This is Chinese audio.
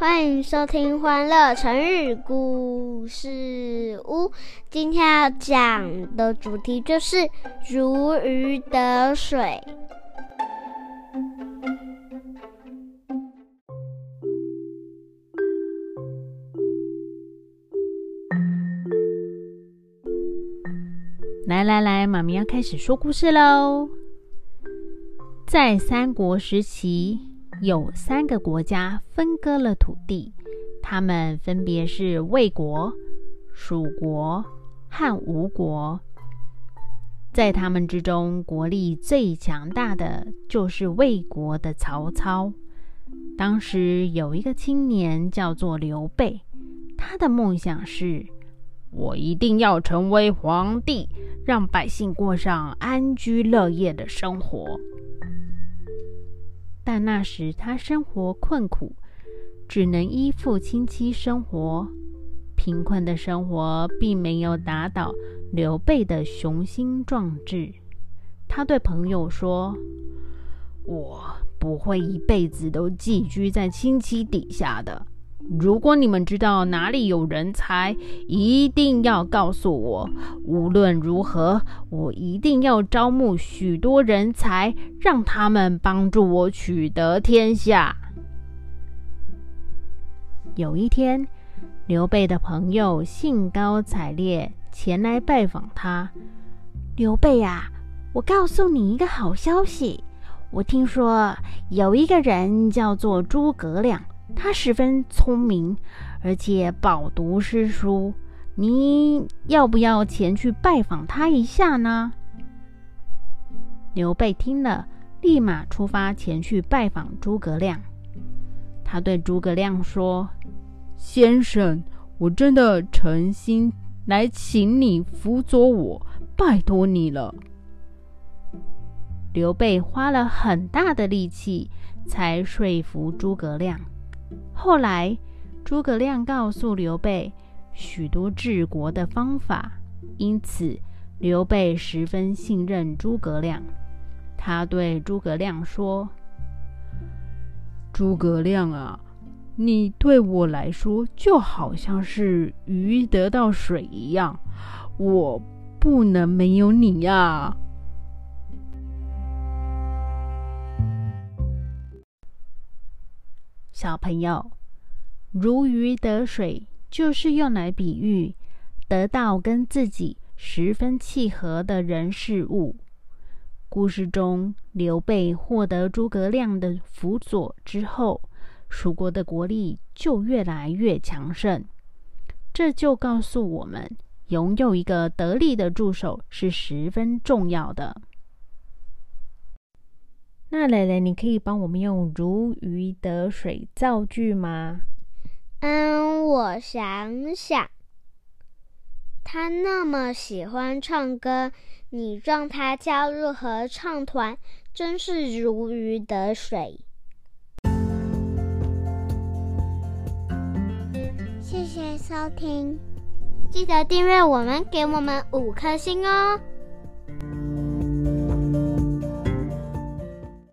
欢迎收听《欢乐成语故事屋》。今天要讲的主题就是“如鱼得水”。来来来，妈咪要开始说故事喽。在三国时期，有三个国家分割了土地，他们分别是魏国、蜀国和吴国。在他们之中，国力最强大的就是魏国的曹操。当时有一个青年叫做刘备，他的梦想是。我一定要成为皇帝，让百姓过上安居乐业的生活。但那时他生活困苦，只能依附亲戚生活。贫困的生活并没有打倒刘备的雄心壮志。他对朋友说：“我不会一辈子都寄居在亲戚底下的。”如果你们知道哪里有人才，一定要告诉我。无论如何，我一定要招募许多人才，让他们帮助我取得天下。有一天，刘备的朋友兴高采烈前来拜访他。刘备啊，我告诉你一个好消息，我听说有一个人叫做诸葛亮。他十分聪明，而且饱读诗书。你要不要前去拜访他一下呢？刘备听了，立马出发前去拜访诸葛亮。他对诸葛亮说：“先生，我真的诚心来请你辅佐我，拜托你了。”刘备花了很大的力气，才说服诸葛亮。后来，诸葛亮告诉刘备许多治国的方法，因此刘备十分信任诸葛亮。他对诸葛亮说：“诸葛亮啊，你对我来说就好像是鱼得到水一样，我不能没有你呀。”小朋友，如鱼得水，就是用来比喻得到跟自己十分契合的人事物。故事中，刘备获得诸葛亮的辅佐之后，蜀国的国力就越来越强盛。这就告诉我们，拥有一个得力的助手是十分重要的。那蕾蕾，你可以帮我们用“如鱼得水”造句吗？嗯，我想想，他那么喜欢唱歌，你让他加入合唱团，真是如鱼得水。谢谢收听，记得订阅我们，给我们五颗星哦。